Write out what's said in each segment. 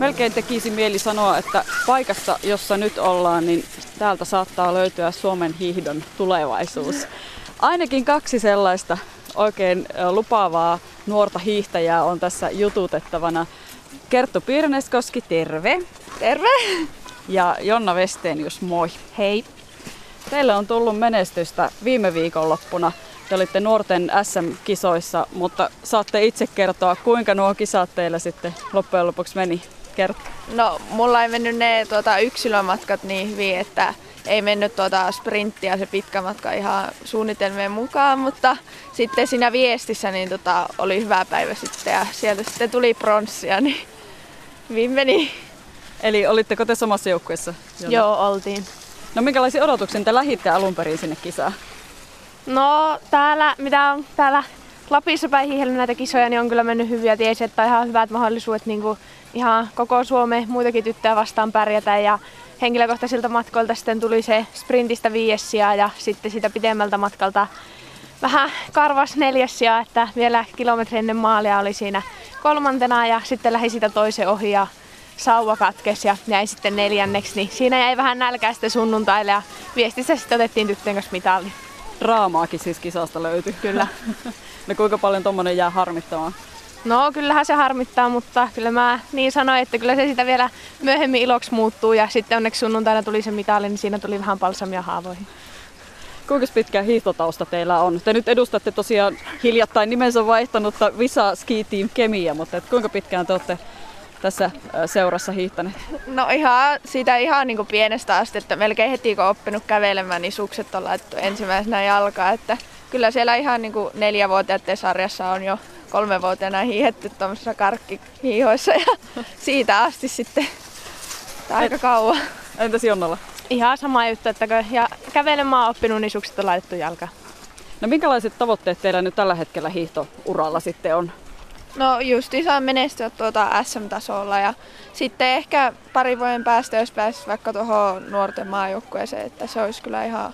Melkein tekisi mieli sanoa, että paikassa, jossa nyt ollaan, niin täältä saattaa löytyä Suomen hiihdon tulevaisuus. Ainakin kaksi sellaista oikein lupaavaa nuorta hiihtäjää on tässä jututettavana. Kerttu Pirneskoski, terve. Terve. Ja Jonna Westenius, moi. Hei. Teille on tullut menestystä viime viikonloppuna. Te olitte nuorten SM-kisoissa, mutta saatte itse kertoa, kuinka nuo kisat teillä sitten loppujen lopuksi meni. Kerto. No, mulla ei mennyt ne tuota, yksilömatkat niin hyvin, että ei mennyt tuota sprinttiä se pitkä matka ihan suunnitelmien mukaan, mutta sitten siinä viestissä niin tota, oli hyvä päivä sitten ja sieltä sitten tuli pronssia, niin hyvin meni. Eli olitteko te samassa joukkueessa? Joo, oltiin. No minkälaisia odotuksia te lähitte alun perin sinne kisaan? No täällä, mitä on täällä Lapissa päin hiihdellyt näitä kisoja, niin on kyllä mennyt hyviä. Tiesi, että on ihan hyvät mahdollisuudet niin kuin ihan koko Suomeen muitakin tyttöjä vastaan pärjätä. Ja henkilökohtaisilta matkoilta sitten tuli se sprintistä viies ja sitten sitä pidemmältä matkalta vähän karvas neljäs että vielä kilometri ennen maalia oli siinä kolmantena ja sitten lähi sitä toisen ohi ja sauva katkesi ja jäi sitten neljänneksi, niin siinä jäi vähän nälkää sitten sunnuntaille ja viestissä sitten otettiin tyttöjen kanssa mitalli. Draamaakin siis kisasta löytyi. Kyllä. no kuinka paljon tuommoinen jää harmittamaan? No kyllähän se harmittaa, mutta kyllä mä niin sanoin, että kyllä se sitä vielä myöhemmin iloksi muuttuu ja sitten onneksi sunnuntaina tuli se mitali, niin siinä tuli vähän palsamia haavoihin. Kuinka pitkä hiihtotausta teillä on? Te nyt edustatte tosiaan hiljattain nimensä vaihtanutta Visa Ski Team Kemia, mutta et kuinka pitkään te olette tässä seurassa hiihtäneet? No ihan siitä ihan niin kuin pienestä asti, että melkein heti kun oppinut kävelemään, niin sukset on laittu ensimmäisenä jalkaa. Että kyllä siellä ihan niin kuin neljävuotiaiden sarjassa on jo kolmevuotiaana hiihetty tuommoisissa karkkihiihoissa ja siitä asti sitten aika kauan. Entäs Jonnalla? Ihan sama juttu, että kun ja kävelemään oppinut, niin sukset on laitettu jalkaan. No minkälaiset tavoitteet teillä nyt tällä hetkellä hiihtouralla sitten on? No just saa menestyä tuota SM-tasolla ja sitten ehkä pari vuoden päästä, jos pääsisi vaikka tuohon nuorten maajoukkueeseen, että se olisi kyllä ihan,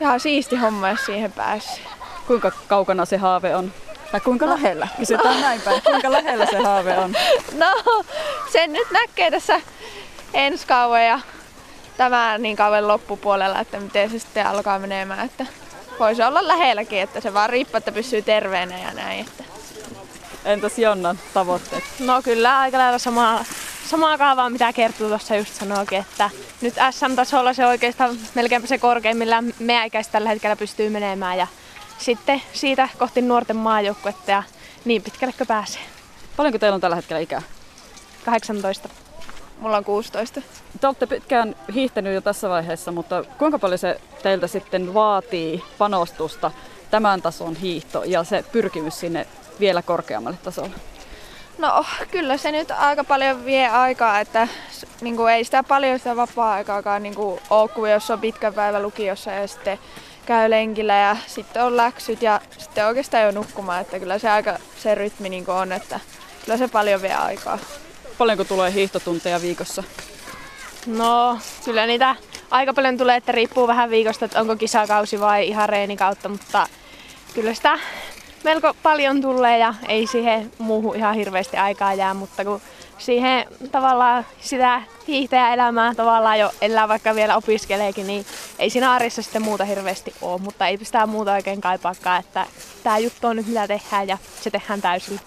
ihan siisti homma, jos siihen pääsisi. Kuinka kaukana se haave on? Tai kuinka no. lähellä? Kysytään näin päin. Kuinka lähellä se haave on? No, sen nyt näkee tässä ensi kauan ja tämän niin kauan loppupuolella, että miten se sitten alkaa menemään. Että voisi olla lähelläkin, että se vaan riippuu, että pysyy terveenä ja näin. Että. Entäs Jonnan tavoitteet? No kyllä aika lailla samaa, samaa kaavaa, mitä Kerttu tuossa just sanoikin, että nyt SM-tasolla se oikeastaan melkein se korkeimmilla meäikäistä tällä hetkellä pystyy menemään ja sitten siitä kohti nuorten maajoukkuetta ja niin pitkälle kuin pääsee. Paljonko teillä on tällä hetkellä ikää? 18. Mulla on 16. Te olette pitkään hiihtänyt jo tässä vaiheessa, mutta kuinka paljon se teiltä sitten vaatii panostusta tämän tason hiihto ja se pyrkimys sinne vielä korkeammalle tasolle? No kyllä se nyt aika paljon vie aikaa, että niin kuin ei sitä paljon sitä vapaa-aikaakaan niin kuin ole kuin jos on pitkä päivä lukiossa ja sitten käy lenkillä ja sitten on läksyt ja sitten oikeastaan jo nukkumaan, että kyllä se aika se rytmi niin on, että kyllä se paljon vie aikaa. Paljonko tulee hiihtotunteja viikossa? No kyllä niitä aika paljon tulee, että riippuu vähän viikosta, että onko kisakausi vai ihan reeni kautta, mutta kyllä sitä melko paljon tulee ja ei siihen muuhun ihan hirveästi aikaa jää, mutta kun siihen tavallaan sitä hiihtäjäelämää tavallaan jo elää vaikka vielä opiskeleekin, niin ei siinä arjessa sitten muuta hirveästi ole, mutta ei sitä muuta oikein kaipaakaan, että tämä juttu on nyt mitä tehdään ja se tehdään täysillä.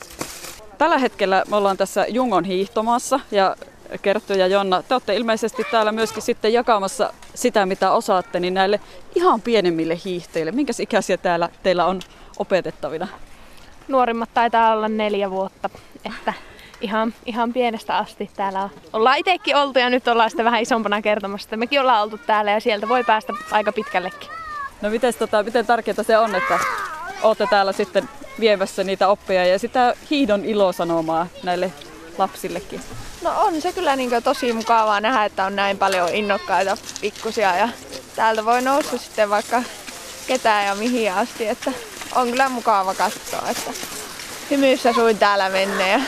Tällä hetkellä me ollaan tässä Jungon hiihtomassa ja Kerttu ja Jonna, te olette ilmeisesti täällä myöskin sitten jakamassa sitä, mitä osaatte, niin näille ihan pienemmille hiihteille. Minkäs ikäisiä täällä teillä on opetettavina? Nuorimmat taitaa olla neljä vuotta, että ihan, ihan pienestä asti täällä on. ollaan itsekin oltu ja nyt ollaan sitten vähän isompana kertomassa, että mekin ollaan oltu täällä ja sieltä voi päästä aika pitkällekin. No mites, tota, miten tärkeää se on, että olette täällä sitten viemässä niitä oppeja ja sitä hiidon ilosanomaa näille lapsillekin? No on se kyllä niin tosi mukavaa nähdä, että on näin paljon innokkaita pikkusia ja täältä voi nousta sitten vaikka ketään ja mihin asti, että on kyllä mukava katsoa, että hymyssä suin täällä menee.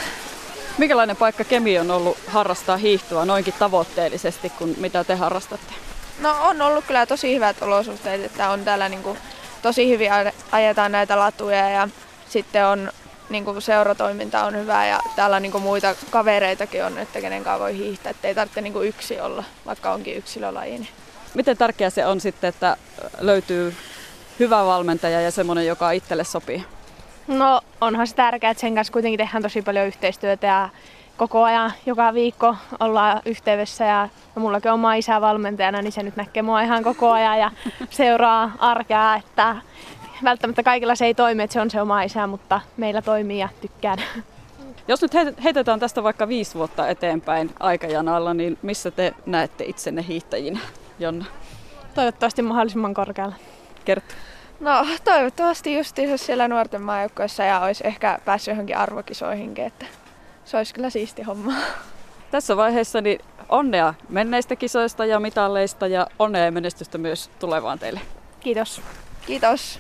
Mikälainen paikka Kemi on ollut harrastaa hiihtoa noinkin tavoitteellisesti kuin mitä te harrastatte? No on ollut kyllä tosi hyvät olosuhteet, että on täällä niin kuin tosi hyvin ajetaan näitä latuja ja sitten on niin kuin seuratoiminta on hyvä ja täällä on niin kuin muita kavereitakin on, että kenen kanssa voi hiihtää, että ei tarvitse niin kuin yksi olla, vaikka onkin yksilölaji. Niin. Miten tärkeää se on sitten, että löytyy hyvä valmentaja ja semmoinen, joka itselle sopii? No onhan se tärkeää, että sen kanssa kuitenkin tehdään tosi paljon yhteistyötä ja koko ajan, joka viikko ollaan yhteydessä ja no mullakin on oma isä valmentajana, niin se nyt näkee mua ihan koko ajan ja seuraa arkea, että välttämättä kaikilla se ei toimi, että se on se oma isä, mutta meillä toimii ja tykkään. Jos nyt heitetään tästä vaikka viisi vuotta eteenpäin aikajanalla, niin missä te näette itsenne hiihtäjinä, Jonna? Toivottavasti mahdollisimman korkealla. Kerttu. No toivottavasti justiinsa siellä nuorten maajoukkoissa ja olisi ehkä päässyt johonkin arvokisoihinkin, että se olisi kyllä siisti homma. Tässä vaiheessa niin onnea menneistä kisoista ja mitalleista ja onnea ja menestystä myös tulevaan teille. Kiitos. Kiitos.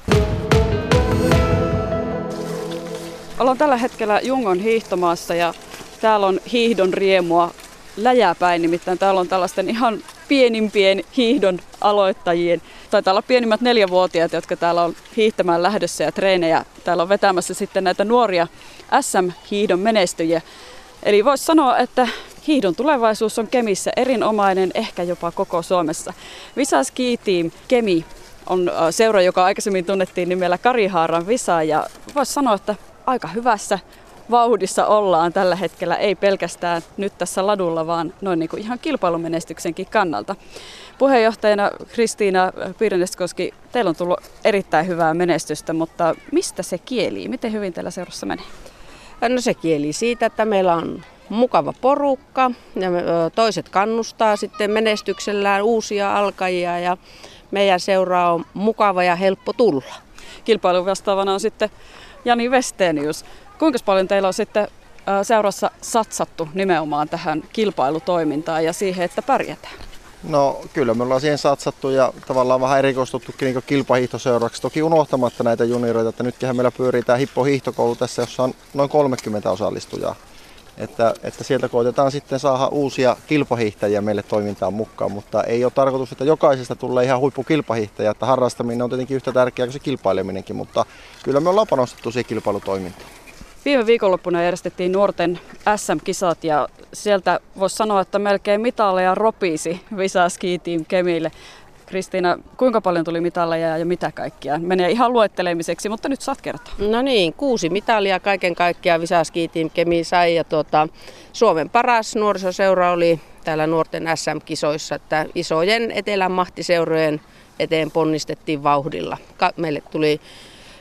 Ollaan tällä hetkellä Jungon hiihtomaassa ja täällä on hiihdon riemua läjäpäin, nimittäin täällä on tällaisten ihan pienimpien hiihdon aloittajien, taitaa olla pienimmät neljävuotiaat, jotka täällä on hiihtämään lähdössä ja treenejä. Täällä on vetämässä sitten näitä nuoria SM-hiihdon menestyjiä. Eli voisi sanoa, että hiihdon tulevaisuus on Kemissä erinomainen, ehkä jopa koko Suomessa. Visa Ski Team Kemi on seura, joka aikaisemmin tunnettiin nimellä Karihaaran Visa ja voisi sanoa, että aika hyvässä vauhdissa ollaan tällä hetkellä, ei pelkästään nyt tässä ladulla, vaan noin niin kuin ihan kilpailumenestyksenkin kannalta. Puheenjohtajana Kristiina Pirneskoski, teillä on tullut erittäin hyvää menestystä, mutta mistä se kieli? Miten hyvin teillä seurassa menee? No se kieli siitä, että meillä on mukava porukka ja toiset kannustaa sitten menestyksellään uusia alkajia ja meidän seura on mukava ja helppo tulla. Kilpailun vastaavana on sitten Jani Westenius. Kuinka paljon teillä on sitten seurassa satsattu nimenomaan tähän kilpailutoimintaan ja siihen, että pärjätään? No kyllä me ollaan siihen satsattu ja tavallaan vähän erikoistuttukin niin kilpahiihtoseuraksi. Toki unohtamatta näitä junioreita, että nytkin meillä pyörii tämä Hippo hiihtokoulu tässä, jossa on noin 30 osallistujaa. Että, että sieltä koitetaan sitten saada uusia kilpahiihtäjiä meille toimintaan mukaan, mutta ei ole tarkoitus, että jokaisesta tulee ihan huippukilpahiihtäjä, että harrastaminen on tietenkin yhtä tärkeää kuin se kilpaileminenkin, mutta kyllä me ollaan panostettu siihen kilpailutoimintaan. Viime viikonloppuna järjestettiin nuorten SM-kisat ja sieltä voisi sanoa, että melkein mitalleja ropisi Visa Ski Team Kemille. Kristiina, kuinka paljon tuli mitalleja ja mitä kaikkia? Menee ihan luettelemiseksi, mutta nyt saat kertoa. No niin, kuusi mitalia kaiken kaikkiaan Visa Ski Team Kemi sai ja tuota, Suomen paras nuorisoseura oli täällä nuorten SM-kisoissa, että isojen etelän mahtiseurojen eteen ponnistettiin vauhdilla. Meille tuli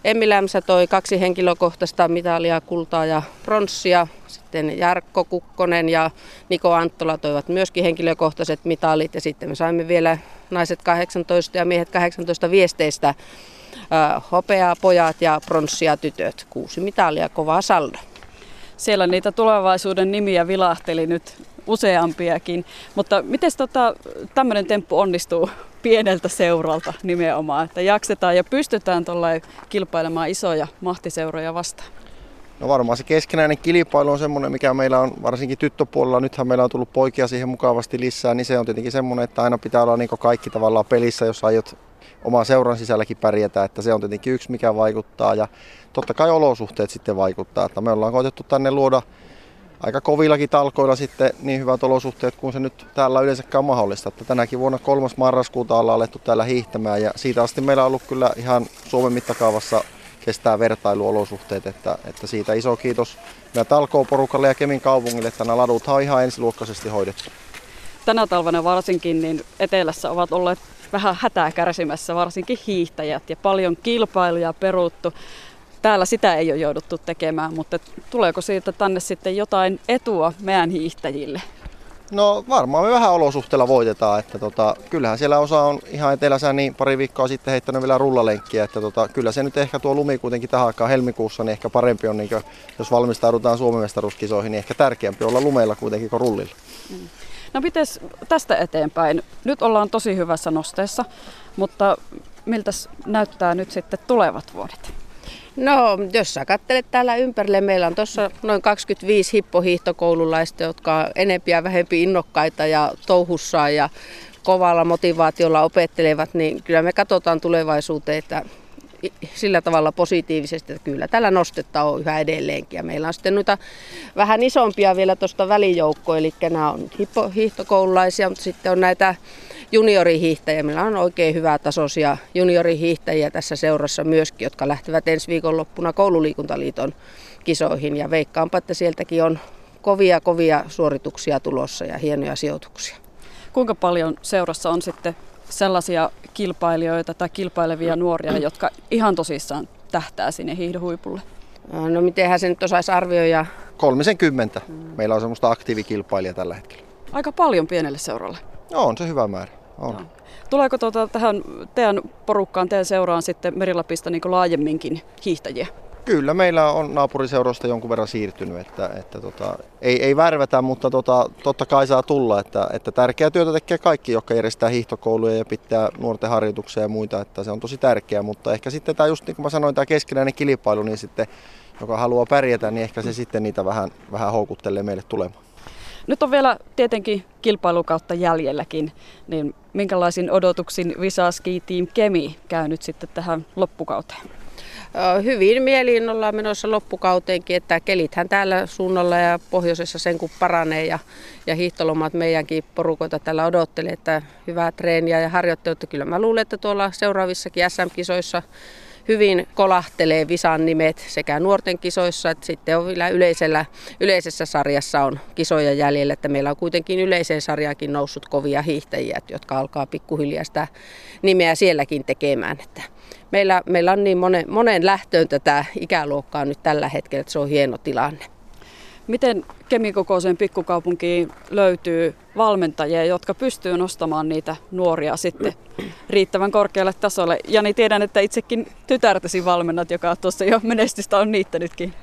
Emmi Lämsä toi kaksi henkilökohtaista mitalia, kultaa ja pronssia. Sitten Jarkko Kukkonen ja Niko Anttola toivat myöskin henkilökohtaiset mitalit. Ja sitten me saimme vielä naiset 18 ja miehet 18 viesteistä hopeaa pojat ja pronssia tytöt. Kuusi mitalia, kovaa saldo. Siellä niitä tulevaisuuden nimiä vilahteli nyt useampiakin. Mutta miten tota, tämmöinen temppu onnistuu pieneltä seuralta nimenomaan, että jaksetaan ja pystytään kilpailemaan isoja mahtiseuroja vastaan? No varmaan se keskinäinen kilpailu on semmoinen, mikä meillä on varsinkin tyttöpuolella. Nythän meillä on tullut poikia siihen mukavasti lisää, niin se on tietenkin semmoinen, että aina pitää olla niin kaikki tavallaan pelissä, jos aiot oman seuran sisälläkin pärjätä, että se on tietenkin yksi, mikä vaikuttaa. Ja totta kai olosuhteet sitten vaikuttaa, että me ollaan koitettu tänne luoda aika kovillakin talkoilla sitten niin hyvät olosuhteet kuin se nyt täällä yleensäkään mahdollista. Että tänäkin vuonna 3. marraskuuta ollaan alettu täällä hiihtämään ja siitä asti meillä on ollut kyllä ihan Suomen mittakaavassa kestää vertailuolosuhteet, että, että siitä iso kiitos meidän talkooporukalle ja Kemin kaupungille, että nämä ladut on ihan ensiluokkaisesti hoidettu. Tänä talvena varsinkin niin etelässä ovat olleet vähän hätää kärsimässä, varsinkin hiihtäjät ja paljon kilpailuja peruttu. Täällä sitä ei ole jouduttu tekemään, mutta tuleeko siitä tänne sitten jotain etua meidän hiihtäjille? No varmaan me vähän olosuhteilla voitetaan, että tota, kyllähän siellä osa on ihan etelässä niin pari viikkoa sitten heittänyt vielä rullalenkkiä, että tota, kyllä se nyt ehkä tuo lumi kuitenkin tähän aikaan helmikuussa, niin ehkä parempi on, niin kuin, jos valmistaudutaan Suomen mestaruuskisoihin, niin ehkä tärkeämpi olla lumeilla kuitenkin kuin rullilla. Mm. No miten tästä eteenpäin? Nyt ollaan tosi hyvässä nosteessa, mutta miltä näyttää nyt sitten tulevat vuodet? No, jos sä katselet täällä ympärille, meillä on tuossa noin 25 hippohiihtokoululaista, jotka on enempi ja vähempi innokkaita ja touhussaan ja kovalla motivaatiolla opettelevat, niin kyllä me katsotaan tulevaisuuteen, että sillä tavalla positiivisesti, että kyllä tällä nostetta on yhä edelleenkin. Ja meillä on sitten noita vähän isompia vielä tuosta välijoukkoa, eli nämä on hiihtokoululaisia, mutta sitten on näitä juniorihiihtäjiä. Meillä on oikein hyvää tasoisia juniorihiihtäjiä tässä seurassa myöskin, jotka lähtevät ensi viikonloppuna koululiikuntaliiton kisoihin. Ja veikkaanpa, että sieltäkin on kovia, kovia suorituksia tulossa ja hienoja sijoituksia. Kuinka paljon seurassa on sitten sellaisia kilpailijoita tai kilpailevia nuoria, jotka ihan tosissaan tähtää sinne hiihdohuipulle? No mitenhän se nyt osaisi arvioida? 30. Meillä on semmoista aktiivikilpailijaa tällä hetkellä. Aika paljon pienelle seuralle. No, on se hyvä määrä. On. Joo. Tuleeko tuota, tähän teidän porukkaan, teidän seuraan sitten Merilapista niin laajemminkin hiihtäjiä? Kyllä, meillä on naapuriseuroista jonkun verran siirtynyt, että, että tota, ei, ei värvätä, mutta tota, totta kai saa tulla, että, että tärkeää työtä tekee kaikki, jotka järjestää hiihtokouluja ja pitää nuorten harjoituksia ja muita, että se on tosi tärkeää, mutta ehkä sitten tämä just niin kuin mä sanoin, tämä keskinäinen kilpailu, niin sitten joka haluaa pärjätä, niin ehkä se sitten niitä vähän, vähän houkuttelee meille tulemaan. Nyt on vielä tietenkin kilpailukautta jäljelläkin, niin minkälaisin odotuksin Visaski Team Kemi käy nyt sitten tähän loppukauteen? Hyvin mieliin ollaan menossa loppukauteenkin, että kelithän täällä suunnalla ja pohjoisessa sen kun paranee ja, ja hiihtolomat meidänkin porukoita täällä odottelee, että hyvää treeniä ja harjoittelua. Kyllä mä luulen, että tuolla seuraavissakin SM-kisoissa hyvin kolahtelee Visan nimet sekä nuorten kisoissa että sitten on vielä yleisellä, yleisessä sarjassa on kisoja jäljellä, että meillä on kuitenkin yleiseen sarjaakin noussut kovia hiihtäjiä, jotka alkaa pikkuhiljaa sitä nimeä sielläkin tekemään. Että meillä, meillä on niin monen, monen lähtöön tätä ikäluokkaa nyt tällä hetkellä, että se on hieno tilanne. Miten kemikokoiseen pikkukaupunkiin löytyy valmentajia, jotka pystyy nostamaan niitä nuoria sitten riittävän korkealle tasolle? Jani, tiedän, että itsekin tytärtäsi valmennat, joka tuossa jo menestystä on niittänytkin.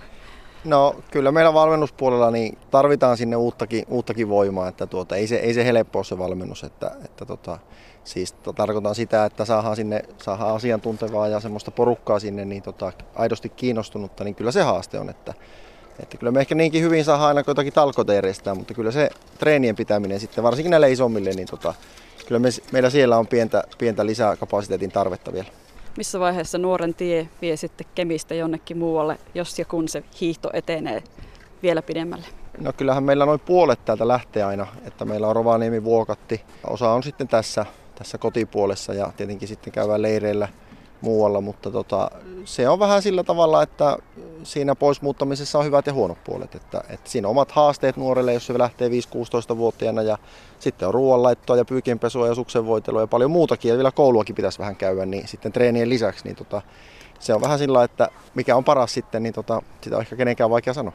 No kyllä meillä valmennuspuolella niin tarvitaan sinne uuttakin, uuttakin voimaa, että tuota, ei, se, ei se helppo ole se valmennus, että, että tota, siis tarkoitan sitä, että saadaan sinne saadaan asiantuntevaa ja semmoista porukkaa sinne niin tota, aidosti kiinnostunutta, niin kyllä se haaste on, että, että kyllä me ehkä niinkin hyvin saadaan aina jotakin talkoita järjestää, mutta kyllä se treenien pitäminen sitten, varsinkin näille isommille, niin tota, kyllä me, meillä siellä on pientä, pientä lisää kapasiteetin tarvetta vielä. Missä vaiheessa nuoren tie vie sitten Kemistä jonnekin muualle, jos ja kun se hiihto etenee vielä pidemmälle? No kyllähän meillä noin puolet täältä lähtee aina, että meillä on Rovaniemi, Vuokatti, osa on sitten tässä, tässä kotipuolessa ja tietenkin sitten käydään leireillä muualla, mutta tota, se on vähän sillä tavalla, että siinä poismuuttamisessa on hyvät ja huonot puolet. Että, että siinä on omat haasteet nuorelle, jos se lähtee 5-16-vuotiaana ja sitten on ruoanlaittoa ja pyykinpesua ja suksenvoitelua ja paljon muutakin ja vielä kouluakin pitäisi vähän käydä, niin sitten treenien lisäksi, niin tota, se on vähän sillä että mikä on paras sitten, niin tota, sitä on ehkä kenenkään vaikea sanoa.